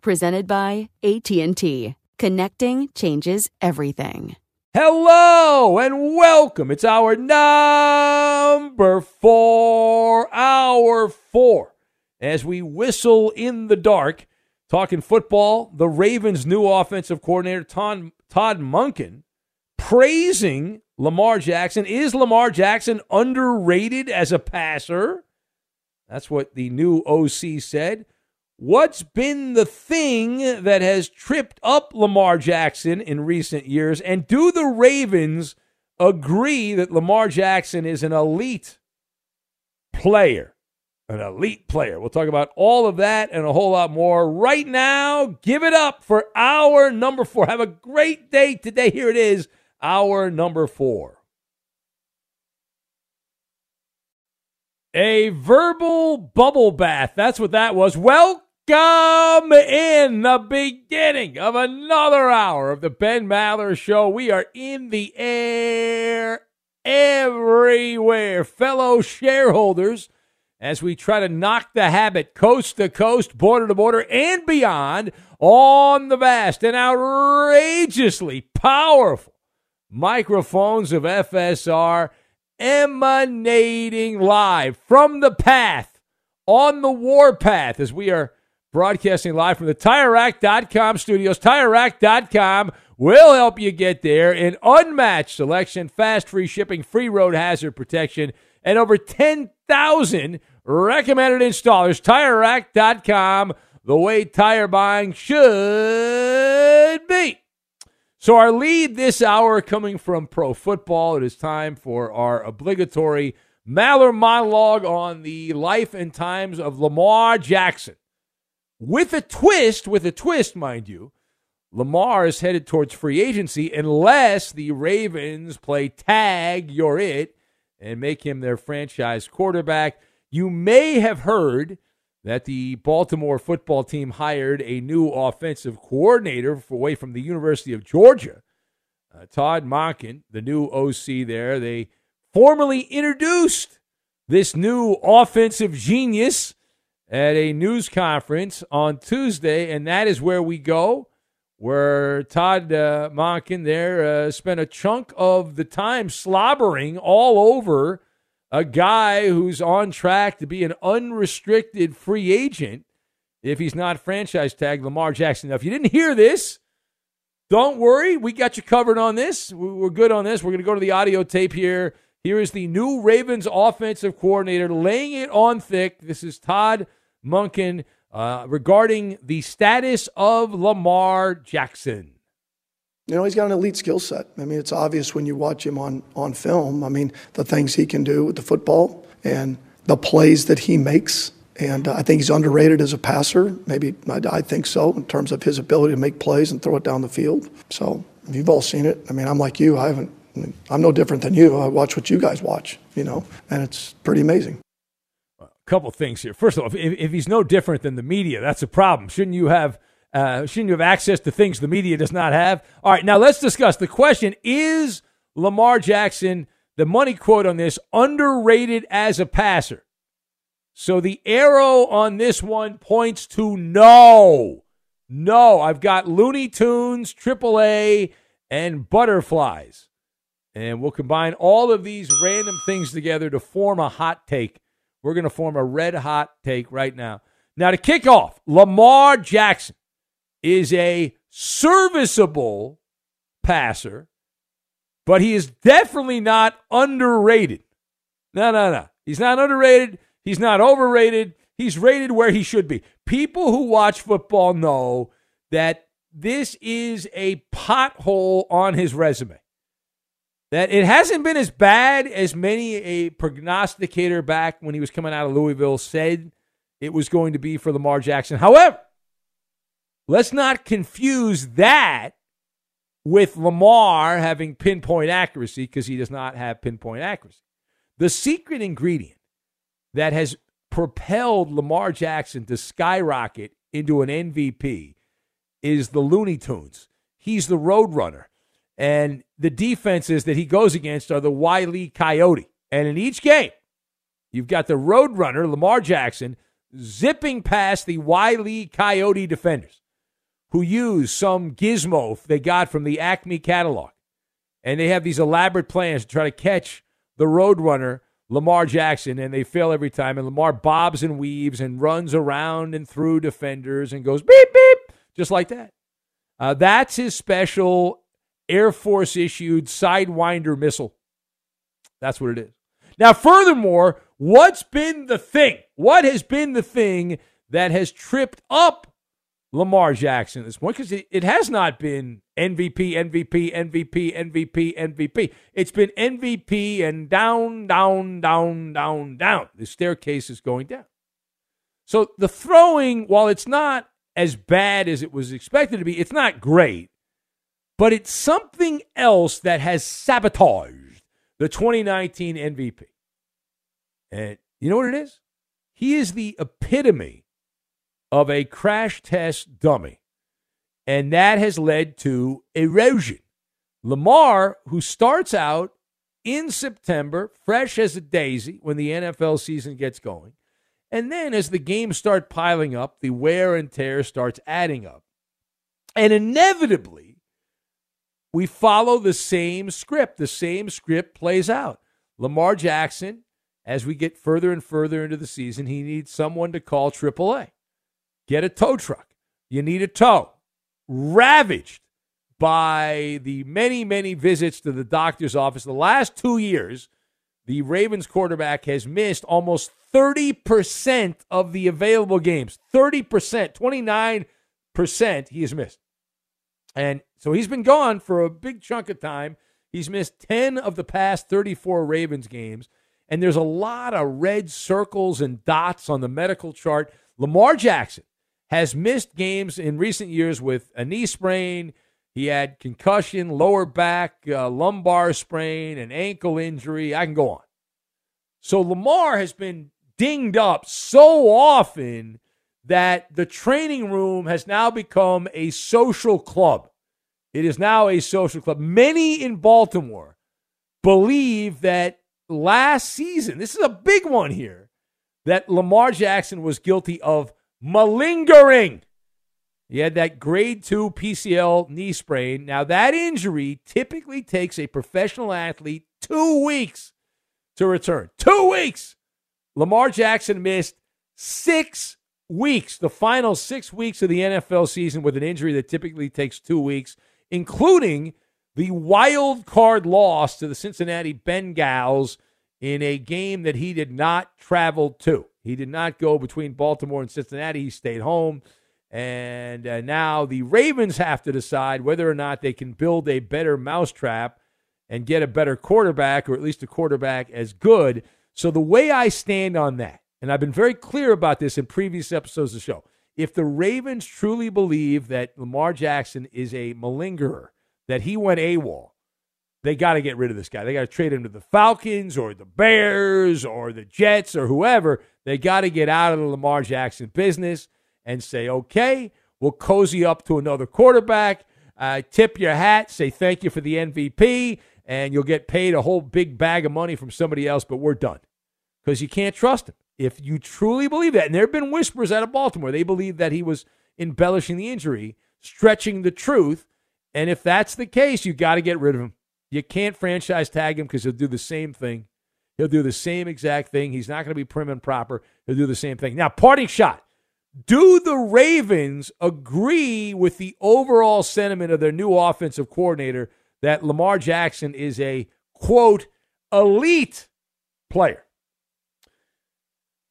presented by AT&T. Connecting changes everything. Hello and welcome. It's our number 4 hour 4 as we whistle in the dark talking football, the Ravens new offensive coordinator Todd, Todd Monken praising Lamar Jackson. Is Lamar Jackson underrated as a passer? That's what the new OC said. What's been the thing that has tripped up Lamar Jackson in recent years? And do the Ravens agree that Lamar Jackson is an elite player? An elite player. We'll talk about all of that and a whole lot more right now. Give it up for our number four. Have a great day today. Here it is, our number four. A verbal bubble bath. That's what that was. Welcome Welcome in the beginning of another hour of the Ben Maller Show. We are in the air everywhere, fellow shareholders, as we try to knock the habit coast to coast, border to border, and beyond on the vast and outrageously powerful microphones of FSR emanating live from the path on the warpath as we are broadcasting live from the TireRack.com studios. TireRack.com will help you get there. An unmatched selection, fast free shipping, free road hazard protection, and over 10,000 recommended installers. TireRack.com, the way tire buying should be. So, our lead this hour coming from pro football. It is time for our obligatory Maller monologue on the life and times of Lamar Jackson. With a twist, with a twist, mind you, Lamar is headed towards free agency unless the Ravens play tag, you're it, and make him their franchise quarterback. You may have heard that the Baltimore football team hired a new offensive coordinator away from the University of Georgia, uh, Todd Monken, the new OC there. They formally introduced this new offensive genius at a news conference on Tuesday, and that is where we go, where Todd uh, Monken there uh, spent a chunk of the time slobbering all over a guy who's on track to be an unrestricted free agent if he's not franchise tag Lamar Jackson. Now, if you didn't hear this, don't worry. We got you covered on this. We're good on this. We're going to go to the audio tape here. Here is the new Ravens offensive coordinator laying it on thick. This is Todd Monken uh, regarding the status of Lamar Jackson. You know, he's got an elite skill set. I mean, it's obvious when you watch him on, on film. I mean, the things he can do with the football and the plays that he makes. And uh, I think he's underrated as a passer. Maybe I, I think so in terms of his ability to make plays and throw it down the field. So you've all seen it. I mean, I'm like you. I haven't I mean, I'm no different than you. I watch what you guys watch, you know, and it's pretty amazing. Couple things here. First of all, if, if he's no different than the media, that's a problem. Shouldn't you have uh, shouldn't you have access to things the media does not have? All right, now let's discuss the question: Is Lamar Jackson the money quote on this underrated as a passer? So the arrow on this one points to no. No, I've got Looney Tunes, AAA, and butterflies. And we'll combine all of these random things together to form a hot take. We're going to form a red hot take right now. Now, to kick off, Lamar Jackson is a serviceable passer, but he is definitely not underrated. No, no, no. He's not underrated. He's not overrated. He's rated where he should be. People who watch football know that this is a pothole on his resume. That it hasn't been as bad as many a prognosticator back when he was coming out of Louisville said it was going to be for Lamar Jackson. However, let's not confuse that with Lamar having pinpoint accuracy because he does not have pinpoint accuracy. The secret ingredient that has propelled Lamar Jackson to skyrocket into an MVP is the Looney Tunes. He's the road runner. And the defenses that he goes against are the Wiley Coyote. And in each game, you've got the road runner, Lamar Jackson, zipping past the Wiley Coyote defenders who use some gizmo they got from the Acme catalog. And they have these elaborate plans to try to catch the road runner, Lamar Jackson, and they fail every time. And Lamar bobs and weaves and runs around and through defenders and goes beep, beep, just like that. Uh, that's his special Air Force issued Sidewinder missile. That's what it is. Now, furthermore, what's been the thing? What has been the thing that has tripped up Lamar Jackson at this point? Because it, it has not been MVP, MVP, MVP, MVP, MVP. It's been MVP and down, down, down, down, down. The staircase is going down. So the throwing, while it's not as bad as it was expected to be. It's not great, but it's something else that has sabotaged the 2019 MVP. And you know what it is? He is the epitome of a crash test dummy. And that has led to erosion. Lamar, who starts out in September, fresh as a daisy when the NFL season gets going, and then as the games start piling up, the wear and tear starts adding up. And inevitably, we follow the same script. The same script plays out. Lamar Jackson, as we get further and further into the season, he needs someone to call AAA. Get a tow truck. You need a tow. Ravaged by the many, many visits to the doctor's office. The last two years, the Ravens quarterback has missed almost 30% of the available games. 30%, 29% he has missed. And so he's been gone for a big chunk of time. He's missed 10 of the past 34 Ravens games. And there's a lot of red circles and dots on the medical chart. Lamar Jackson has missed games in recent years with a knee sprain. He had concussion, lower back, uh, lumbar sprain, an ankle injury. I can go on. So Lamar has been dinged up so often that the training room has now become a social club. It is now a social club. Many in Baltimore believe that last season, this is a big one here, that Lamar Jackson was guilty of malingering. He had that grade two PCL knee sprain. Now, that injury typically takes a professional athlete two weeks to return. Two weeks. Lamar Jackson missed six weeks, the final six weeks of the NFL season with an injury that typically takes two weeks, including the wild card loss to the Cincinnati Bengals in a game that he did not travel to. He did not go between Baltimore and Cincinnati. He stayed home. And uh, now the Ravens have to decide whether or not they can build a better mousetrap and get a better quarterback, or at least a quarterback as good so the way I stand on that, and I've been very clear about this in previous episodes of the show, if the Ravens truly believe that Lamar Jackson is a malingerer, that he went AWOL, they got to get rid of this guy. They got to trade him to the Falcons or the Bears or the Jets or whoever. They got to get out of the Lamar Jackson business and say, okay, we'll cozy up to another quarterback, uh, tip your hat, say thank you for the MVP, and you'll get paid a whole big bag of money from somebody else, but we're done because you can't trust him. If you truly believe that, and there have been whispers out of Baltimore, they believe that he was embellishing the injury, stretching the truth. And if that's the case, you got to get rid of him. You can't franchise tag him because he'll do the same thing. He'll do the same exact thing. He's not going to be prim and proper. He'll do the same thing. Now, parting shot. Do the Ravens agree with the overall sentiment of their new offensive coordinator that Lamar Jackson is a quote elite player?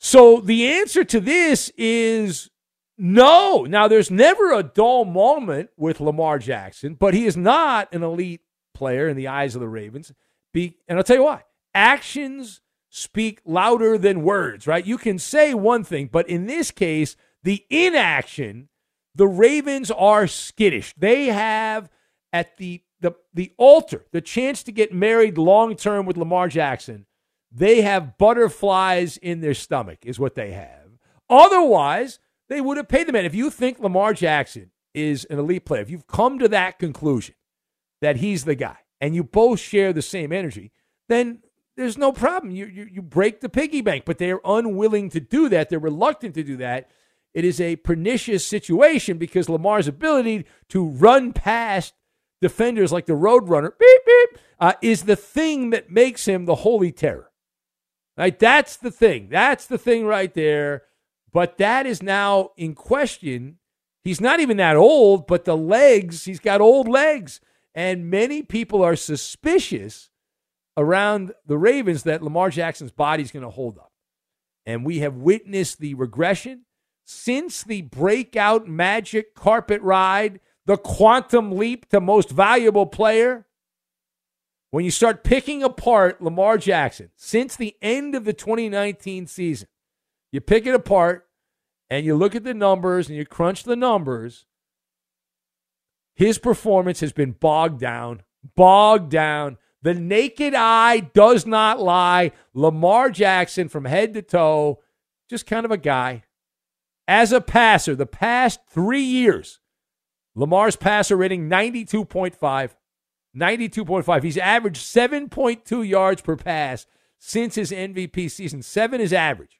So the answer to this is no. Now, there's never a dull moment with Lamar Jackson, but he is not an elite player in the eyes of the Ravens. Be, and I'll tell you why actions speak louder than words, right? You can say one thing, but in this case, the inaction, the Ravens are skittish. They have at the the the altar, the chance to get married long term with Lamar Jackson. They have butterflies in their stomach, is what they have. Otherwise, they would have paid the man. If you think Lamar Jackson is an elite player, if you've come to that conclusion that he's the guy, and you both share the same energy, then there's no problem. You, you, you break the piggy bank, but they're unwilling to do that. They're reluctant to do that. It is a pernicious situation because Lamar's ability to run past defenders like the Roadrunner beep, beep, uh, is the thing that makes him the holy terror. Right? That's the thing. That's the thing right there. But that is now in question. He's not even that old, but the legs, he's got old legs. And many people are suspicious around the Ravens that Lamar Jackson's body is going to hold up. And we have witnessed the regression since the breakout magic carpet ride, the quantum leap to most valuable player. When you start picking apart Lamar Jackson since the end of the 2019 season, you pick it apart and you look at the numbers and you crunch the numbers. His performance has been bogged down, bogged down the naked eye does not lie. Lamar Jackson, from head to toe, just kind of a guy. As a passer, the past three years, Lamar's passer rating 92.5. 92.5. He's averaged 7.2 yards per pass since his MVP season. Seven is average.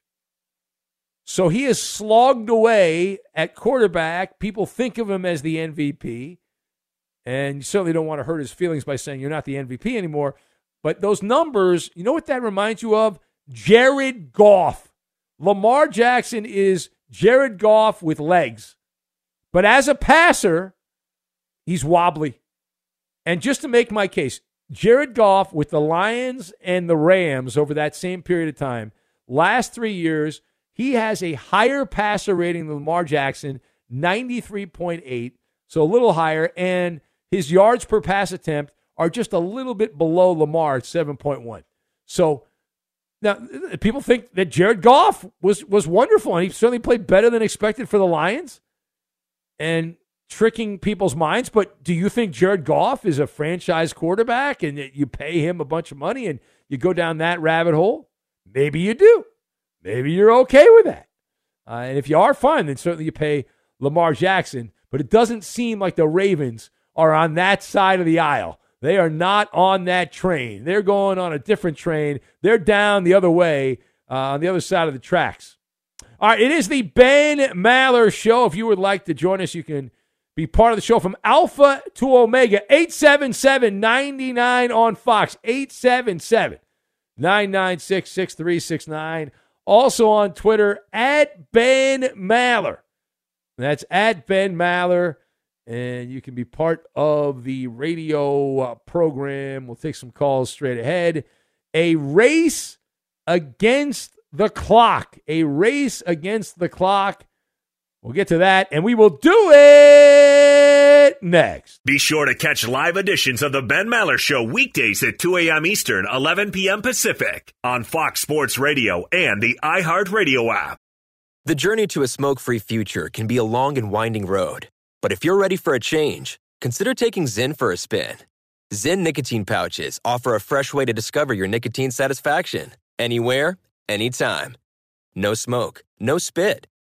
So he has slogged away at quarterback. People think of him as the MVP. And you certainly don't want to hurt his feelings by saying you're not the MVP anymore. But those numbers, you know what that reminds you of? Jared Goff. Lamar Jackson is Jared Goff with legs. But as a passer, he's wobbly. And just to make my case, Jared Goff with the Lions and the Rams over that same period of time, last three years, he has a higher passer rating than Lamar Jackson, 93.8, so a little higher. And his yards per pass attempt are just a little bit below Lamar at 7.1. So now people think that Jared Goff was was wonderful and he certainly played better than expected for the Lions and tricking people's minds. But do you think Jared Goff is a franchise quarterback and that you pay him a bunch of money and you go down that rabbit hole? Maybe you do. Maybe you're okay with that. Uh, and if you are, fine, then certainly you pay Lamar Jackson. But it doesn't seem like the Ravens are on that side of the aisle. They are not on that train. They're going on a different train. They're down the other way, uh, on the other side of the tracks. All right, it is the Ben Maller Show. If you would like to join us, you can be part of the show from Alpha to Omega. 877 99 on Fox. 877 996 6369. Also on Twitter, at Ben Maller. That's at Ben Maller and you can be part of the radio uh, program. We'll take some calls straight ahead. A race against the clock. A race against the clock. We'll get to that, and we will do it next. Be sure to catch live editions of The Ben Maller Show weekdays at 2 a.m. Eastern, 11 p.m. Pacific on Fox Sports Radio and the iHeartRadio app. The journey to a smoke free future can be a long and winding road. But if you're ready for a change, consider taking Zyn for a spin. Zyn nicotine pouches offer a fresh way to discover your nicotine satisfaction anywhere, anytime. No smoke, no spit,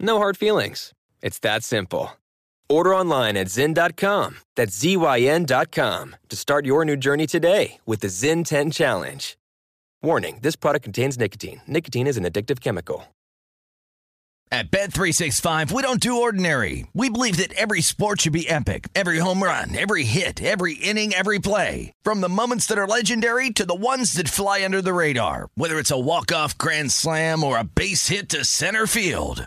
no hard feelings. It's that simple. Order online at Zyn.com, that's Z-Y-N.com, to start your new journey today with the Zyn 10 Challenge. Warning this product contains nicotine. Nicotine is an addictive chemical. At Bet365, we don't do ordinary. We believe that every sport should be epic. Every home run, every hit, every inning, every play. From the moments that are legendary to the ones that fly under the radar. Whether it's a walk-off grand slam or a base hit to center field.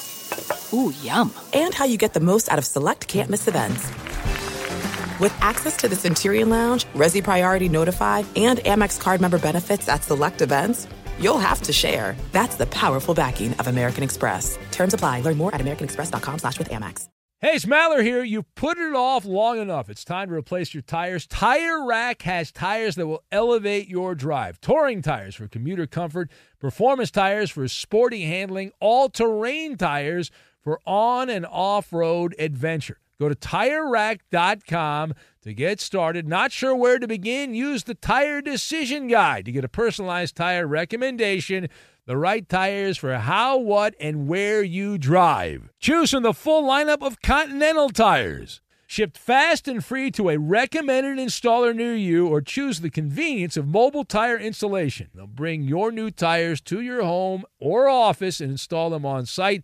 Ooh, yum. And how you get the most out of select can't miss events. With access to the Centurion Lounge, Resy Priority Notified, and Amex card member benefits at select events, you'll have to share. That's the powerful backing of American Express. Terms apply. Learn more at americanexpress.com slash with Amex. Hey, it's Maller here. You've put it off long enough. It's time to replace your tires. Tire Rack has tires that will elevate your drive. Touring tires for commuter comfort, performance tires for sporty handling, all-terrain tires for on and off-road adventure. Go to TireRack.com to get started. Not sure where to begin? Use the Tire Decision Guide to get a personalized tire recommendation. The right tires for how, what, and where you drive. Choose from the full lineup of Continental tires. Shipped fast and free to a recommended installer near you, or choose the convenience of mobile tire installation. They'll bring your new tires to your home or office and install them on site.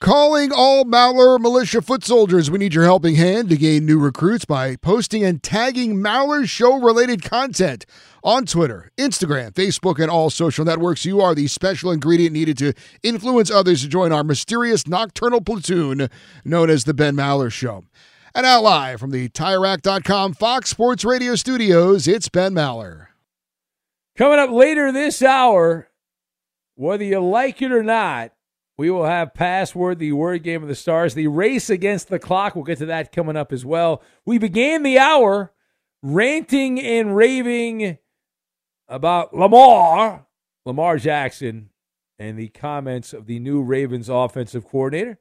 Calling all Maller Militia foot soldiers. We need your helping hand to gain new recruits by posting and tagging Maller show related content on Twitter, Instagram, Facebook, and all social networks. You are the special ingredient needed to influence others to join our mysterious nocturnal platoon known as the Ben Maller Show. And now live from the TireRack.com Fox Sports Radio studios, it's Ben Maller. Coming up later this hour, whether you like it or not, we will have Password, the word game of the stars, the race against the clock. We'll get to that coming up as well. We began the hour ranting and raving about Lamar, Lamar Jackson, and the comments of the new Ravens offensive coordinator.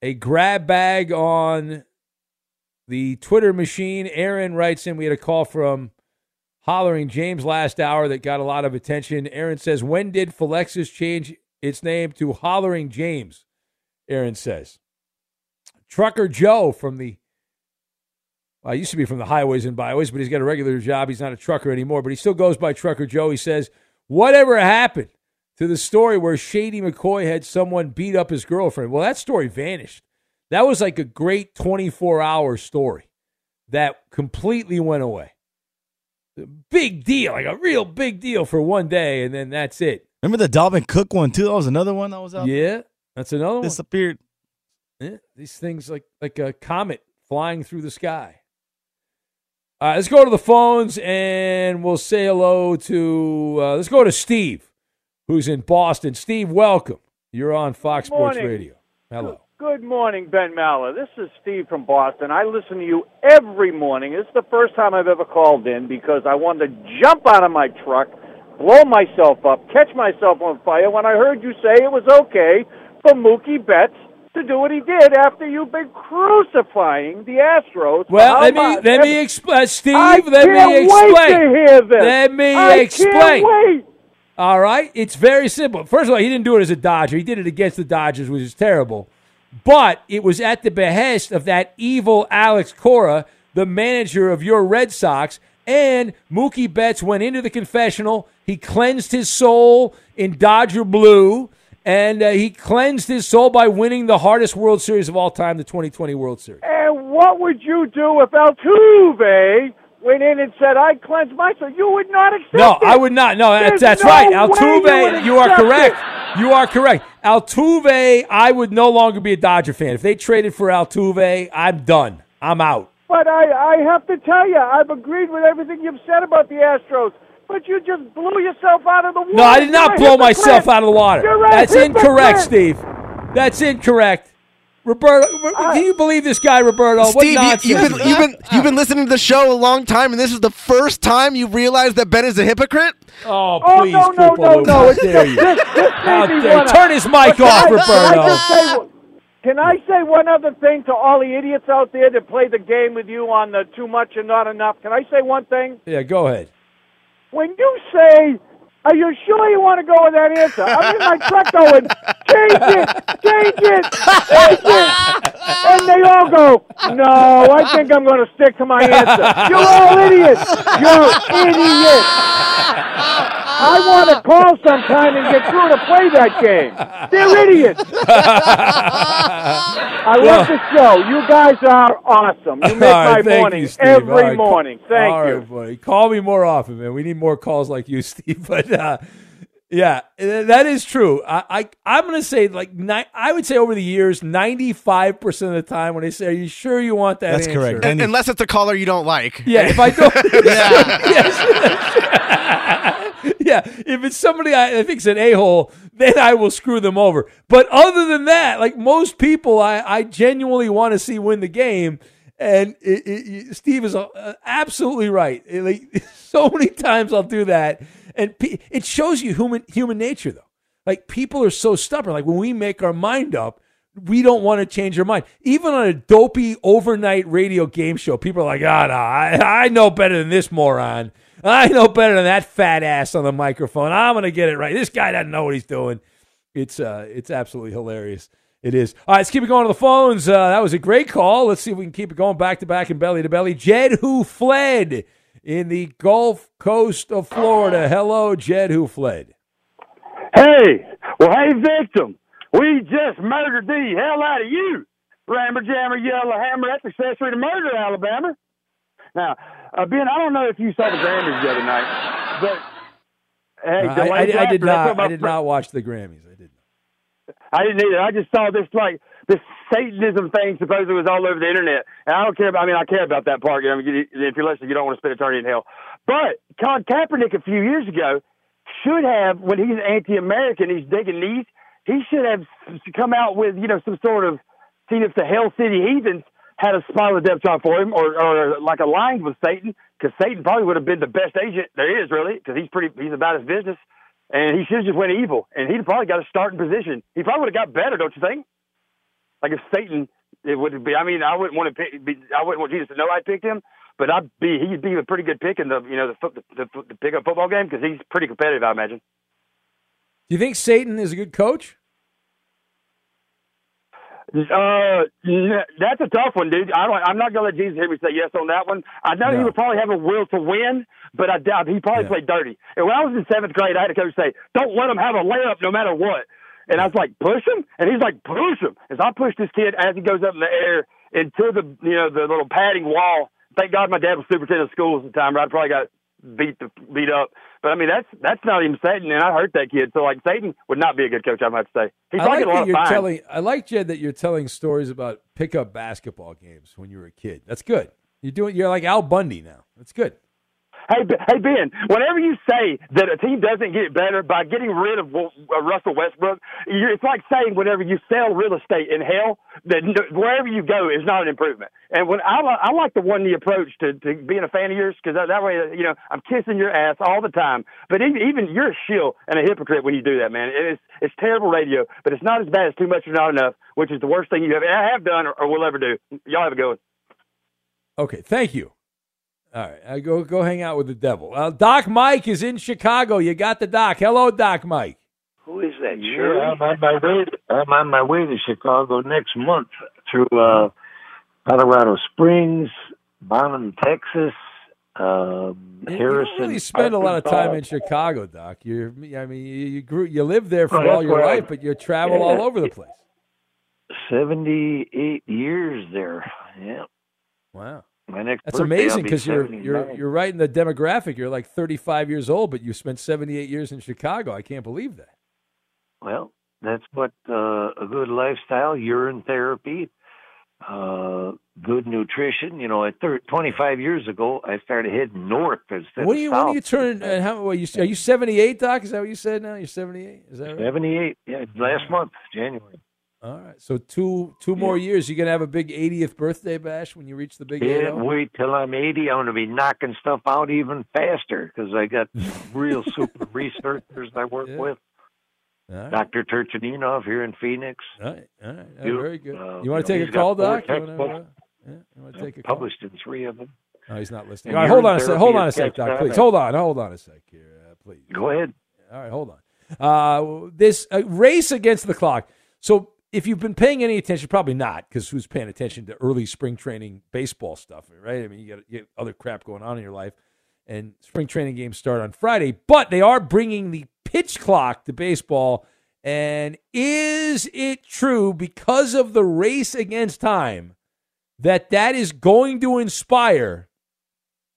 A grab bag on the Twitter machine. Aaron writes in, we had a call from Hollering James last hour that got a lot of attention. Aaron says, When did Philexis change its name to Hollering James, Aaron says. Trucker Joe from the, well, he used to be from the highways and byways, but he's got a regular job. He's not a trucker anymore, but he still goes by Trucker Joe. He says, whatever happened to the story where Shady McCoy had someone beat up his girlfriend? Well, that story vanished. That was like a great 24 hour story that completely went away. Big deal, like a real big deal for one day, and then that's it. Remember the Dalvin Cook one too? That was another one that was out. Yeah, that's another one. Disappeared. Yeah, these things like like a comet flying through the sky. All right, let's go to the phones and we'll say hello to. Uh, let's go to Steve, who's in Boston. Steve, welcome. You're on Fox Sports Radio. Hello. Good morning, Ben Maller. This is Steve from Boston. I listen to you every morning. It's the first time I've ever called in because I wanted to jump out of my truck blow myself up, catch myself on fire when I heard you say it was okay for Mookie Betts to do what he did after you've been crucifying the Astros. Well, let me let me explain, uh, Steve. I let me can't explain. wait to hear this. Let me I explain. Can't wait. All right, it's very simple. First of all, he didn't do it as a Dodger. He did it against the Dodgers, which is terrible. But it was at the behest of that evil Alex Cora, the manager of your Red Sox. And Mookie Betts went into the confessional. He cleansed his soul in Dodger blue, and uh, he cleansed his soul by winning the hardest World Series of all time, the 2020 World Series. And what would you do if Altuve went in and said, "I cleanse myself"? You would not accept No, it. I would not. No, that's, There's that's no right. Altuve, would you are correct. it. You are correct. Altuve, I would no longer be a Dodger fan. If they traded for Altuve, I'm done. I'm out. But I, I have to tell you, I've agreed with everything you've said about the Astros. But you just blew yourself out of the water. No, I did not You're blow hypocrite. myself out of the water. You're a That's incorrect, hypocrite. Steve. That's incorrect. Roberto, can you believe this guy, Roberto? what Steve, you, nonsense you've been you've been you've been listening to the show a long time, and this is the first time you realize that Ben is a hypocrite. Oh, Oh, please, no, no, Koopa no, no. How dare you? this- this How dare- wanna- Turn his mic But can off, I- Can I, Roberto. Just say, one- can I say one other thing to all the idiots out there that play the game with you on the too much and not enough? Can I say one thing? Yeah, go ahead. When you say, are you sure you want to go with that answer? I'm in my truck going, change it, change it, change it. And they all go, no, I think I'm going to stick to my answer. You're all idiots. You're idiots. I want to call sometime and get through to play that game. They're idiots. I love the show. You guys are awesome. You make right, my morning you, every right, morning. Thank all you. right, buddy. Call me more often, man. We need more calls like you, Steve. But uh, yeah, that is true. I, I I'm gonna say like ni- I would say over the years, ninety five percent of the time when they say, "Are you sure you want that?" That's answer?" correct. Un- unless it's a caller you don't like. Yeah, if I don't. yeah. yeah, if it's somebody I, I think's an a hole, then I will screw them over. But other than that, like most people, I, I genuinely want to see win the game. And it, it, Steve is uh, absolutely right. It, like, so many times I'll do that, and pe- it shows you human human nature, though. Like people are so stubborn. Like when we make our mind up, we don't want to change our mind. Even on a dopey overnight radio game show, people are like, "Ah, no, I, I know better than this moron. I know better than that fat ass on the microphone. I'm gonna get it right. This guy doesn't know what he's doing." It's uh, it's absolutely hilarious. It is. All right, let's keep it going to the phones. Uh, that was a great call. Let's see if we can keep it going back to back and belly to belly. Jed, who fled in the Gulf Coast of Florida. Hello, Jed, who fled. Hey, well, hey, victim, we just murdered the hell out of you. Rammer, jammer, yellow hammer, that's accessory to murder, Alabama. Now, uh, Ben, I don't know if you saw the Grammys the other night, but hey, Uh, I, I- I did not. I did not watch the Grammys. I didn't. I didn't either. I just saw this like this Satanism thing supposedly was all over the internet, and I don't care. About, I mean, I care about that part. I mean, if you're listening, you don't want to spend eternity in hell. But Colin Kaepernick a few years ago should have, when he's anti-American, he's digging knees. He should have come out with you know some sort of seen if the Hell City heathens had a spinal of death job for him, or or like aligned with Satan, because Satan probably would have been the best agent there is, really, because he's pretty he's about his business. And he should have just went evil, and he'd probably got a starting position. He probably would have got better, don't you think? Like if Satan, it would be. I mean, I wouldn't want to pick. Be, I wouldn't want Jesus to know I picked him, but I'd be. He'd be a pretty good pick in the you know the the, the, the pickup football game because he's pretty competitive, I imagine. Do you think Satan is a good coach? Uh, that's a tough one, dude. I don't. I'm not gonna let Jesus hear me say yes on that one. I know he would probably have a will to win, but I doubt he probably played dirty. And when I was in seventh grade, I had a coach say, "Don't let him have a layup, no matter what." And I was like, "Push him," and he's like, "Push him." As I push this kid as he goes up in the air into the you know the little padding wall. Thank God my dad was superintendent of schools at the time. Or I'd probably got beat the, beat up. But I mean, that's that's not even Satan, and I hurt that kid. So like, Satan would not be a good coach. I might say. He's I like a lot of you're telling. I like Jed that you're telling stories about pickup basketball games when you were a kid. That's good. You're doing. You're like Al Bundy now. That's good. Hey, hey, Ben. Whenever you say that a team doesn't get better by getting rid of uh, Russell Westbrook, it's like saying whenever you sell real estate in hell, that wherever you go is not an improvement. And when I, I like the one the approach to, to being a fan of yours because that, that way, you know, I'm kissing your ass all the time. But even, even you're a shill and a hypocrite when you do that, man. It's it's terrible radio, but it's not as bad as too much or not enough, which is the worst thing you have, have done or, or will ever do. Y'all have a good one. Okay, thank you. All right, I go go hang out with the devil. Uh, Doc Mike is in Chicago. You got the doc. Hello, Doc Mike. Who is that? Yeah, I'm on my way. I'm on my way to Chicago next month through uh, Colorado Springs, Bonham, Texas, um, You- Harrison. You don't really spend a lot of time in Chicago, Doc. You're, I mean, you you grew, you lived there for Oh, all your where I- life, but you travel Yeah. all over the place. Seventy-eight years there. Yeah. Wow. My next That's amazing I'll be because you're you're you're right in the demographic. You're like 35 years old, but you spent 78 years in Chicago. I can't believe that. Well, that's what uh, a good lifestyle, urine therapy, uh, good nutrition. You know, at thir- 25 years ago, I started heading north instead When you south. when do you turn? And how? Well, you are you 78, Doc? Is that what you said? Now you're 78. Is that right? 78, yeah, last month, January. All right. So two two more years. You're gonna have a big 80th birthday bash when you reach the big Can't 80. wait till I'm 80. I'm going to be knocking stuff out even faster because I got real super researchers I work with. All right. Dr. Turchinov here in Phoenix. All right. All right. You- very good. uh, you want to take a call, Doc? You yeah, want to take a call? Published in three of them. Oh, he's not listening. And All right, hold on a sec. Hold on a sec, Doc. Please hold on. Hold on a sec here, uh, please. Go ahead. All right, hold on. Uh, this uh, race against the clock. So, if you've been paying any attention, probably not, because who's paying attention to early spring training baseball stuff, right? I mean, you got, you got other crap going on in your life, and spring training games start on Friday. But they are bringing the pitch clock to baseball. And is it true because of the race against time that that is going to inspire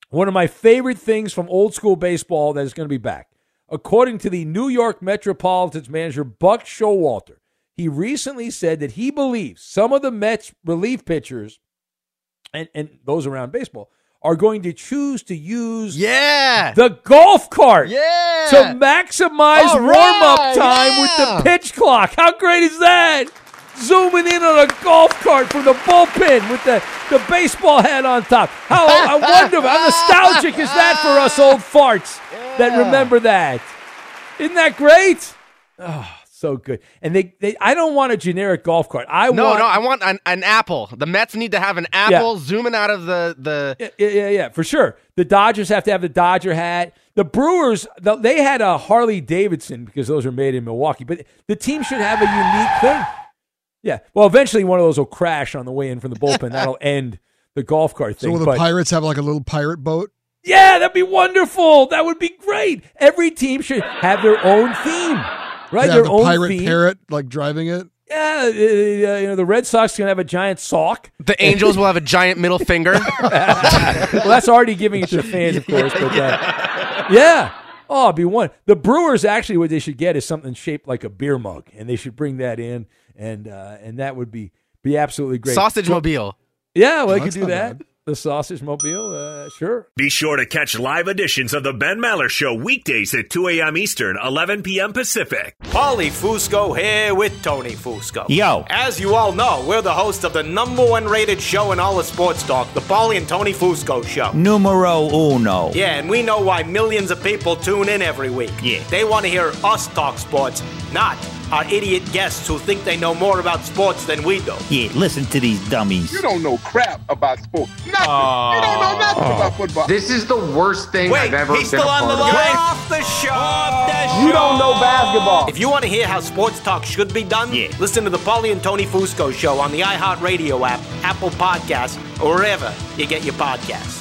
one of my favorite things from old school baseball that is going to be back. According to the New York Metropolitans manager Buck Showalter, he recently said that he believes some of the Mets relief pitchers and, and those around baseball are going to choose to use yeah. the golf cart yeah. to maximize All warm up time yeah. with the pitch clock. How great is that? Zooming in on a golf cart from the bullpen with the, the baseball hat on top. How I wonder how nostalgic is that for us old farts that remember that? Isn't that great? Oh, so good. And they, they I don't want a generic golf cart. I no, want no, I want an, an apple. The Mets need to have an apple zooming out of the the. Yeah, yeah, yeah, yeah, for sure. The Dodgers have to have the Dodger hat. The Brewers, th- they had a Harley Davidson because those are made in Milwaukee, but the team should have a unique thing. Yeah. Well, eventually one of those will crash on the way in from the bullpen. That'll end the golf cart So thing. will the but- Pirates have like a little pirate boat? yeah, that'd be wonderful. That would be great. Every team should have their own theme, right? They have their the own pirate theme. parrot like driving it. Yeah, uh, uh, you know the Red Sox can have a giant sock. The Angels will have a giant middle finger. well, that's already giving it to the fans, of course. But uh, yeah, oh, it'd be one. The Brewers actually, what they should get is something shaped like a beer mug, and they should bring that in, and uh, and that would be be absolutely great. Sausage mobile. Yeah, well, they could do not that. The sausage mobile, uh, sure. Be sure to catch live editions of the Ben Maller Show weekdays at 2 a.m. Eastern, 11 p.m. Pacific. Paulie Fusco here with Tony Fusco. Yo. As you all know, we're the host of the number one rated show in all of sports talk, the Paulie and Tony Fusco Show. Numero uno. Yeah, and we know why millions of people tune in every week. Yeah. They want to hear us talk sports, not our idiot guests who think they know more about sports than we do. Yeah, listen to these dummies. You don't know crap about sports. Nothing. you don't know nothing oh. about football. This is the worst thing Wait, I've ever he's been still a on the part of. line. Off the show. Oh. You don't know basketball. If you want to hear how sports talk should be done, yeah. listen to the Paulie and Tony Fusco show on the iHeartRadio app, Apple Podcasts, or wherever you get your podcasts.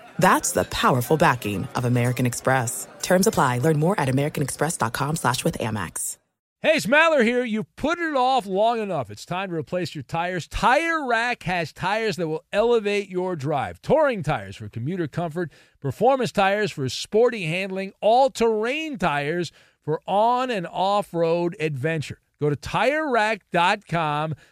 That's the powerful backing of American Express. Terms apply. Learn more at americanexpress.com slash with Amex. Hey, it's Maller here. You've put it off long enough. It's time to replace your tires. Tire Rack has tires that will elevate your drive. Touring tires for commuter comfort, performance tires for sporty handling, all-terrain tires for on and off-road adventure. Go to TireRack.com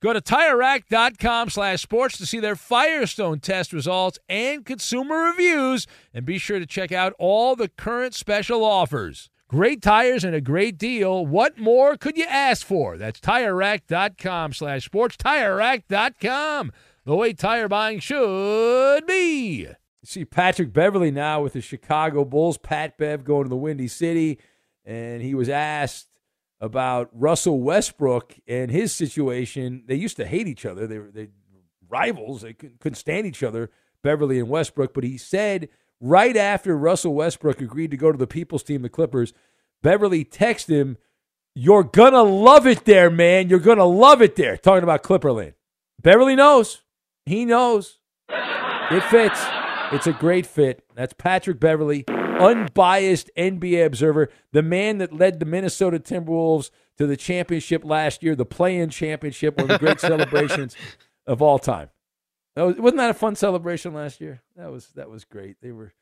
Go to TireRack.com slash sports to see their Firestone test results and consumer reviews, and be sure to check out all the current special offers. Great tires and a great deal. What more could you ask for? That's TireRack.com slash sports. TireRack.com, the way tire buying should be. You see Patrick Beverley now with the Chicago Bulls. Pat Bev going to the Windy City, and he was asked about Russell Westbrook and his situation. They used to hate each other. They were they rivals. They couldn't stand each other, Beverley and Westbrook. But he said right after Russell Westbrook agreed to go to the People's team, the Clippers, Beverley texted him, You're gonna love it there, man. You're gonna love it there. Talking about Clipperland. Beverley knows. He knows. It fits. It's a great fit. That's Patrick Beverley, unbiased NBA observer, the man that led the Minnesota Timberwolves to the championship last year, the play-in championship, one of the great celebrations of all time. That was, wasn't that a fun celebration last year? That was that was great. They were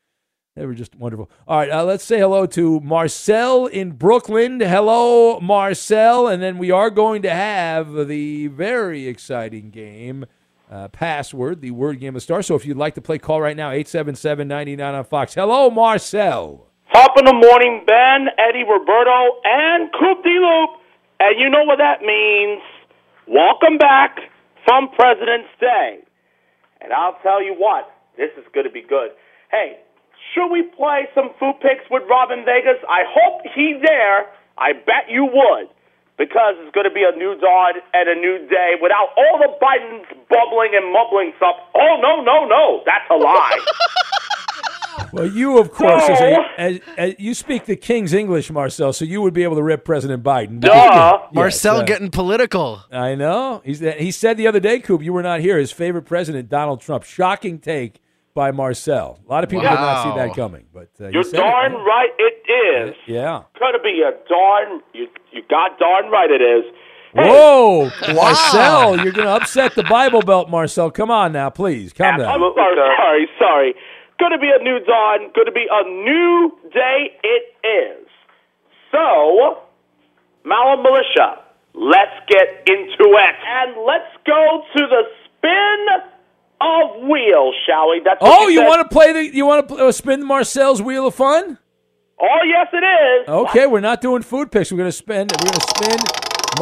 they were just wonderful. All right, uh, let's say hello to Marcel in Brooklyn. Hello, Marcel, and then we are going to have the very exciting game uh, password, the word game of star. So if you'd like to play, call right now 877-99 on Fox. Hello, Marcel. Top in the morning, Ben, Eddie, Roberto, and Coop D Loop. And you know what that means. Welcome back from President's Day. And I'll tell you what, this is going to be good. Hey, should we play some food picks with Robin Vegas? I hope he's there. I bet you would. Because it's going to be a new dawn and a new day without all the Bidens bubbling and mumbling stuff. Oh, no, no, no. That's a lie. Well, you, of course, as a, as, as, you speak the King's English, Marcel, so you would be able to rip President Biden. Duh. Yes, Marcel uh, getting political. I know. He's, he said the other day, Coop, you were not here, his favorite president, Donald Trump. Shocking take by Marcel. A lot of people Wow. did not see that coming. But uh, You're you darn it. right it is. Yeah. Gonna be a darn you you got darn right it is. Whoa, Marcel, you're going to upset the Bible Belt, Marcel. Come on now, please. Calm down. I'm sorry, sorry, sorry. Gonna be a new dawn, gonna be a new day it is. So Malum Militia, let's get into it. And let's go to the spin of wheel, shall we? That's Oh, you said. want to play the? You want to uh, spin Marcel's wheel of fun? Oh, yes, it is. Okay, we're not doing food picks. We're gonna spend. We're gonna spin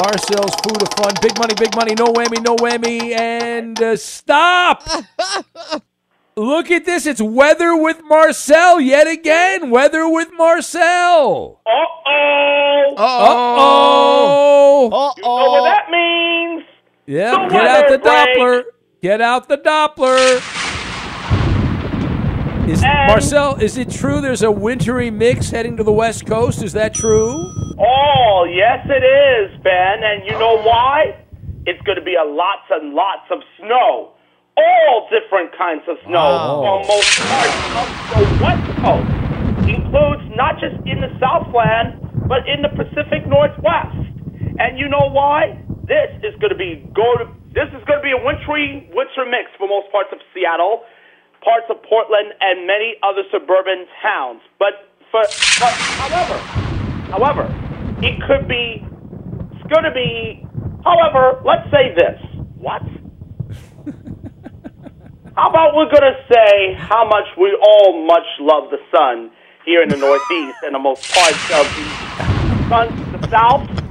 Marcel's food of fun. Big money, big money. No whammy, no whammy, and uh, stop. Look at this. It's weather with Marcel yet again. Weather with Marcel. Uh-oh. Uh-oh. Uh oh. You know what that means? Yeah, The get out the weather break. Doppler. Get out the Doppler. Is And- Marcel, is it true there's a wintry mix heading to the West Coast? Is that true? Oh, yes, it is, Ben. And you know why? It's going to be a lots and lots of snow. All different kinds of snow Wow. for most parts of the West Coast. Includes not just in the Southland, but in the Pacific Northwest. And you know why? This is going to be go to, this is going to be a wintry winter mix for most parts of Seattle, parts of Portland, and many other suburban towns. But for but however, However, it could be, it's going to be, however, let's say this. What? how about we're going to say how much we all much love the sun here in the Northeast and the most parts of the sun, the South?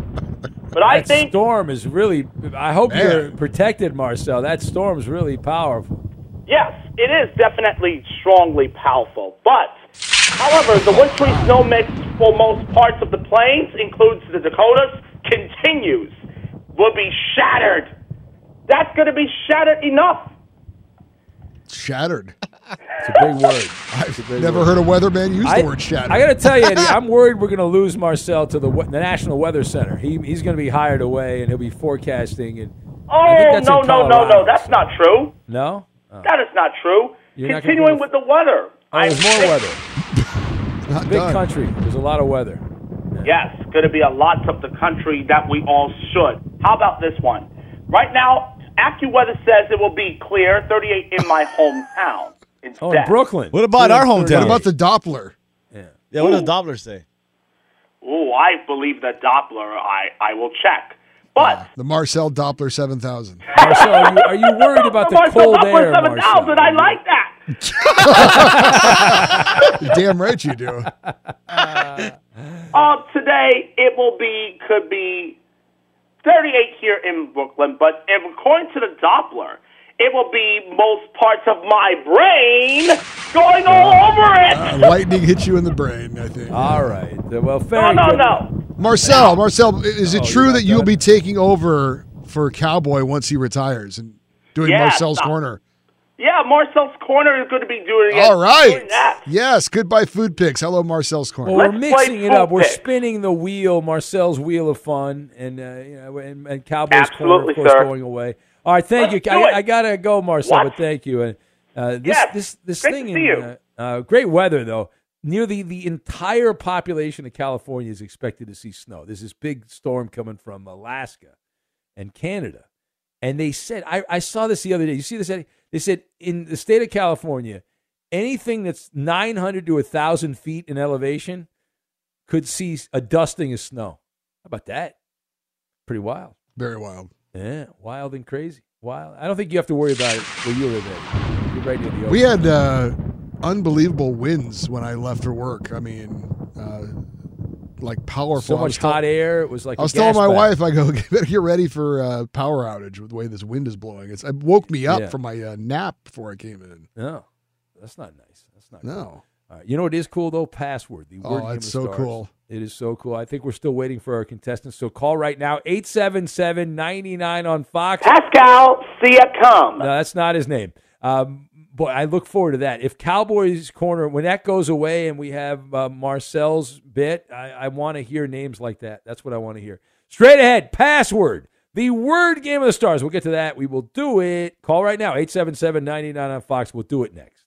But I that think storm is really. I hope Man. you're protected, Marcel. That storm's really powerful. Yes, it is definitely strongly powerful. But, however, the wintry snow mix for most parts of the plains, includes the Dakotas, continues. Will be shattered. That's going to be shattered enough. Shattered. It's a big word. It's a big Never word. heard a weatherman use I, the word shattered. I got to tell you, Eddie, I'm worried we're going to lose Marcel to the the National Weather Center. He, he's going to be hired away, and he'll be forecasting. And I think Oh, that's no, no, no, no. That's not true. no. Oh. That is not true. You're Continuing go- with the weather. Oh, there's more think- weather. It's big done. country. There's a lot of weather. Yes, going to be a lot of the country that we all should. How about this one? Right now, AccuWeather says it will be clear, 38 in my hometown. Instead. Oh, in Brooklyn. What about our hometown? What about the Doppler? Yeah, Yeah. what does the Doppler say? Oh, I believe the Doppler. I, I will check. But The Marcel Doppler 7000. Marcel, are you, are you worried about the Marcel cold Doppler air, 7000, Marcel? I like that. You're damn right you do. Uh, today, it will be, could be 38 here in Brooklyn, but if, according to the Doppler, it will be most parts of my brain going all over it. Uh, lightning hits you in the brain, I think. All right. Well, No, very no, good. no. Marcel, Marcel, is it Oh, true that not you'll be taking over for Cowboy once he retires and doing Yeah, Marcel's stop. corner? Yeah, Marcel's Corner is going to be doing it. All right. Yes. Goodbye, food picks. Hello, Marcel's corner. Well, we're mixing it up. full We're pick. spinning the wheel, Marcel's wheel of fun, and uh, you know, and, and Cowboys corner, Absolutely, of course, sir. going away. All right, thank Let's you. I. I gotta go, Marcel, What? but thank you. And uh, this Yes, this this great thing to in you. Uh, uh, great weather though. Nearly the entire population of California is expected to see snow. There's this big storm coming from Alaska and Canada. And they said, I, I saw this the other day. You see this, Eddie? They said in the state of California, anything that's 900 to 1,000 feet in elevation could see a dusting of snow. How about that? Pretty wild. Very wild. Yeah, wild and crazy. Wild. I don't think you have to worry about it where you live, Eddie. You're right near the ocean. We had uh, unbelievable winds when I left for work. I mean, uh, like powerful. so much was tell- hot air. It was like I was telling my bag. wife, I go, better get ready for uh, power outage with the way this wind is blowing. It's, it woke me up Yeah. from my uh, nap before I came in. No, that's not nice. That's not No. Cool. All right. You know what is cool though? Password. The Oh, word Game that's so Stars. cool. It is so cool. I think we're still waiting for our contestants. So call right now 877-99 on Fox. Pascal Siakam. No, that's not his name. Um, boy, I look forward to that. If Cowboys corner when that goes away and we have uh, Marcel's bit, I, I want to hear names like that. That's what I want to hear. Straight ahead, password. The word game of the stars. We'll get to that. We will do it. Call right now 877-99 on Fox. We'll do it next.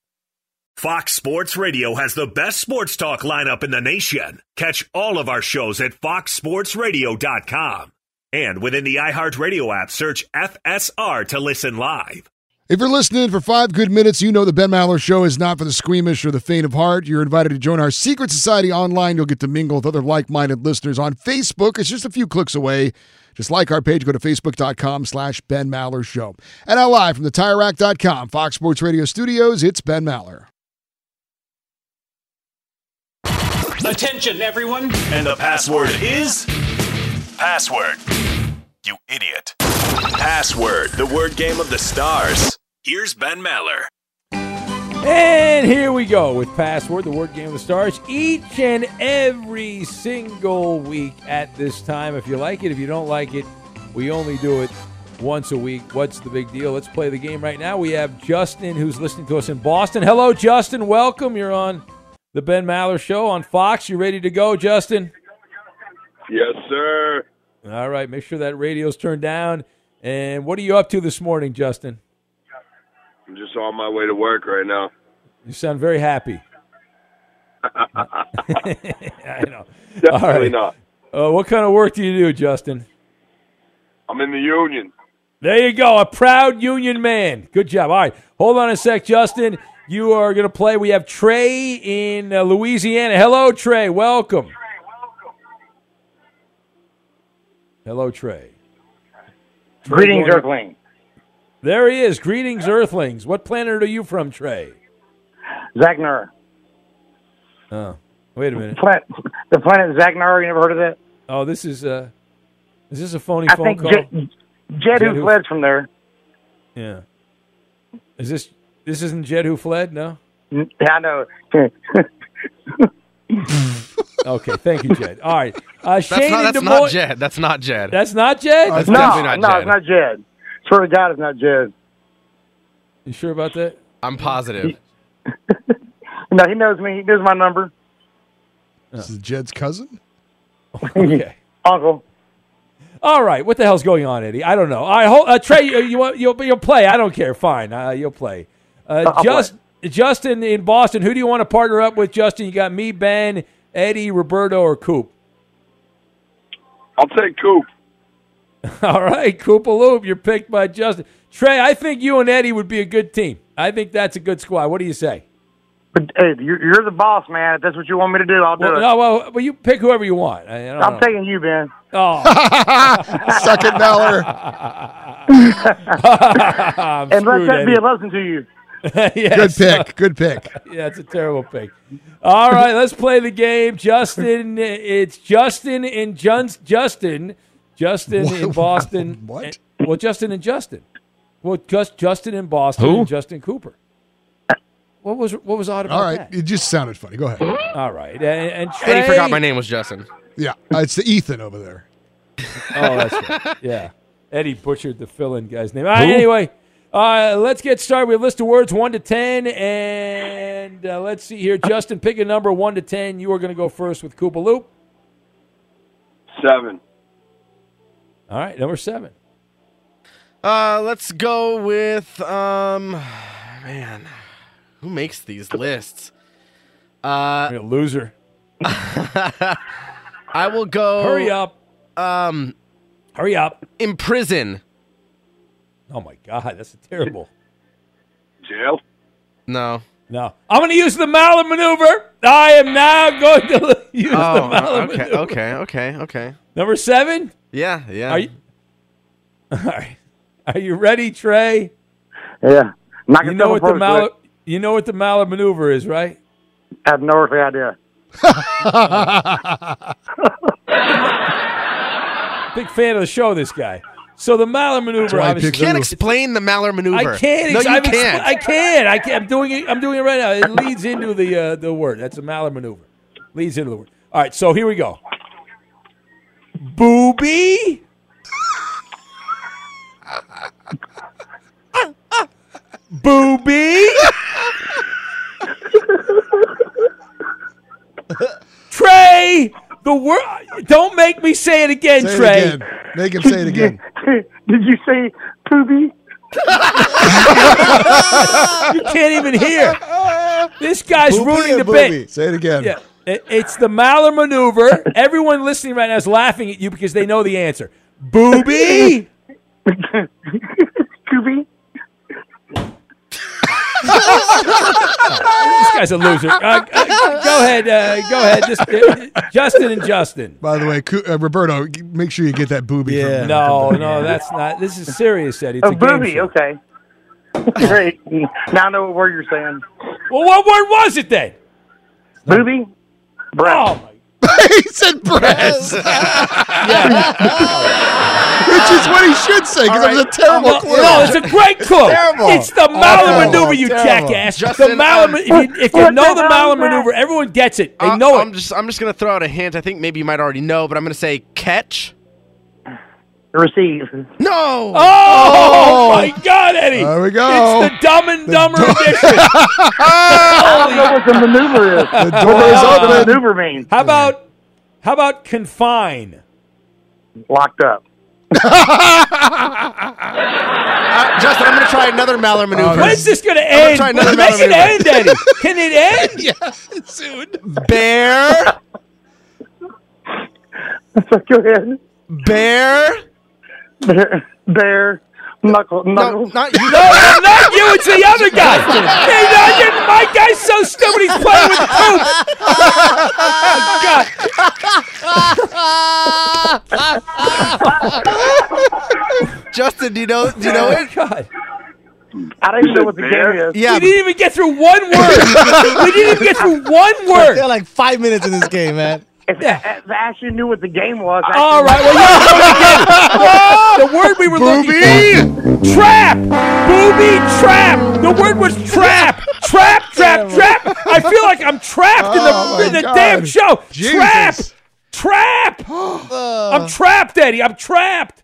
Fox Sports Radio has the best sports talk lineup in the nation. Catch all of our shows at foxsportsradio.com. And within the iHeartRadio app, search FSR to listen live. If you're listening for five good minutes, you know the Ben Maller Show is not for the squeamish or the faint of heart. You're invited to join our secret society online. You'll get to mingle with other like minded listeners on Facebook. It's just a few clicks away. Just like our page, go to facebook.com slash Ben Maller Show. And now live from the TireRack.com Fox Sports Radio studios, it's Ben Maller. Attention, everyone. And the password is password. You idiot. Password, the word game of the stars. Here's Ben Maller. And here we go with Password, the word game of the stars, each and every single week at this time. If you like it, if you don't like it, we only do it once a week. What's the big deal? Let's play the game right now. We have Justin who's listening to us in Boston. Hello, Justin. Welcome. You're on the Ben Maller Show on Fox. You ready to go, Justin? Yes, sir. All right. Make sure that radio's turned down. And what are you up to this morning, Justin? I'm just on my way to work right now. You sound very happy. I know. Definitely right. not. Uh, what kind of work do you do, Justin? I'm in the union. There you go, a proud union man. Good job. All right, hold on a sec, Justin. You are going to play. We have Trey in uh, Louisiana. Hello, Trey. Welcome. Hello, Trey. Trey Greetings, going- Earthling. There he is. Greetings, Earthlings. What planet are you from, Trey? Zagnar. Oh, wait a minute. Planet, the planet Zagnar. You never heard of that? Oh, this is uh, is this a phony I phone think call? Jed, Jed, Jed who who- fled from there. Yeah. Is this this isn't Jed who fled? No. Yeah, I know. Okay, thank you, Jed. All right, uh, That's Shane not, in that's Des not Moines- Jed. That's not Jed. That's not Jed. That's no, definitely not no, Jed. it's not Jed. Swear to God, it's not Jed. You sure about that? I'm positive. No, he knows me. He knows my number. This is Jed's cousin. Okay. Uncle. All right. What the hell's going on, Eddie? I don't know. All right, hold, uh, Trey, you, you want- you'll you'll play. I don't care. Fine, uh, you'll play. Uh, I'll just Justin in Boston. Who do you want to partner up with, Justin? You got me, Ben, Eddie, Roberto, or Coop. I'll take Coop. All right, Koopaloop, you're picked by Justin. Trey, I think you and Eddie would be a good team. I think that's a good squad. What do you say? But hey, you're, you're the boss, man. If that's what you want me to do, I'll do Well, it. no, well, well, you pick whoever you want. I, I don't I'm know. taking you, Ben. Oh, Suck it, Maller. I'm and let screwed, that be a lesson to you. Yes. Good pick. Good pick. Yeah, it's a terrible pick. All right, let's play the game. Justin, it's Justin and Jun- Justin, Justin in Boston. What? Well, Justin and Justin. Well, just Justin in Boston Who? and Justin Cooper. What was what was odd about All right. that? It just sounded funny. Go ahead. All right, and, and Trey, Eddie forgot my name was Justin. Yeah. Uh, it's the Ethan over there. Oh, that's right. Yeah. Eddie butchered the fill-in guy's name. All right, anyway, uh, let's get started. We have a list of words, 1 to 10, and uh, let's see here. Justin, pick a number 1 to 10. You are going to go first with Koopa Loop. Seven. All right, number 7. Uh, let's go with um, man, who makes these lists? Uh, You're a loser. I will go. Hurry up. Um, Hurry up. imprison. Oh, my God, that's terrible. Jail. No. No. I'm going to use the Maller maneuver. I am now going to use the Oh, Maller okay, maneuver. okay, okay, okay. Number 7? Yeah, yeah. Are you, all right. Are you ready, Trey? Yeah. Knock You know what the apart, Maller, you know what the Maller maneuver is, right? I have no earthly idea. Big fan of the show, this guy. So the Maller maneuver. I You can't explain the Maller maneuver. I can't. No, you I've expl- can't. I can't. I can't. I'm doing it. I'm doing it right now. It leads into the uh, the word. That's a Maller maneuver. Leads into the word. All right. So here we go. Booby. Booby. Trey. The word. Don't make me say it again, Say Trey. it again. Make him say it again. Did you say poopy? you can't even hear. This guy's Boopy ruining the booby? bit. Say it again. Yeah, it- it's the Maller maneuver. Everyone listening right now is laughing at you because they know the answer. Booby. Poopy? This guy's a loser. Uh, uh, go ahead. Uh, go ahead. Just, uh, Justin and Justin. By the way, uh, Roberto, make sure you get that booby. from No, from- no, that's not. This is serious, Eddie. It's Oh, a booby. Okay. Great. Now I know what word you're saying. Well, what word was it then? Booby? Breast. He said breast. Which is what he should say because it was a terrible No, clue. no, it's a great clue. Terrible. It's the Malin Terrible. maneuver, you Terrible. jackass. Justin, the Malin, um, if you, if you know the the Malin maneuver, everyone gets it. They Uh, know I'm it. just I'm just gonna throw out a hint. I think maybe you might already know, but I'm gonna say catch. Receive. No. Oh, my God, Eddie! There we go. It's the Dumb and Dumber edition. I don't know what the maneuver is. The What door the is hell does open. maneuver mean? How about how about confine? Locked up. Uh, Justin, I'm gonna try another Mallory maneuver. When's this going to I'm gonna end? try another Make it Mallory end. Eddie. Can it end? yeah, soon. Bear. So go ahead. Bear. Bear. Bear. Knuckle. No, Knuckle. not you. No, no, not you. It's the other guy. Hey, no, you- my guy's so stupid. He's playing with poop. Oh, God. Justin, do you know? Do you know it? Oh, God. I don't even know what the game is. Yeah. We didn't even get through one word. we didn't even get through one word. They're like five minutes in this game, man. If, if Ashley knew what the game was, I All right. Well, yeah, the word we were looking for. Trap. Booby trap. The word was trap. Trap. Trap. Trap. I feel like I'm trapped in Oh, the, in the God. damn show. Jesus. Trap. Trap. I'm trapped, Eddie. I'm trapped.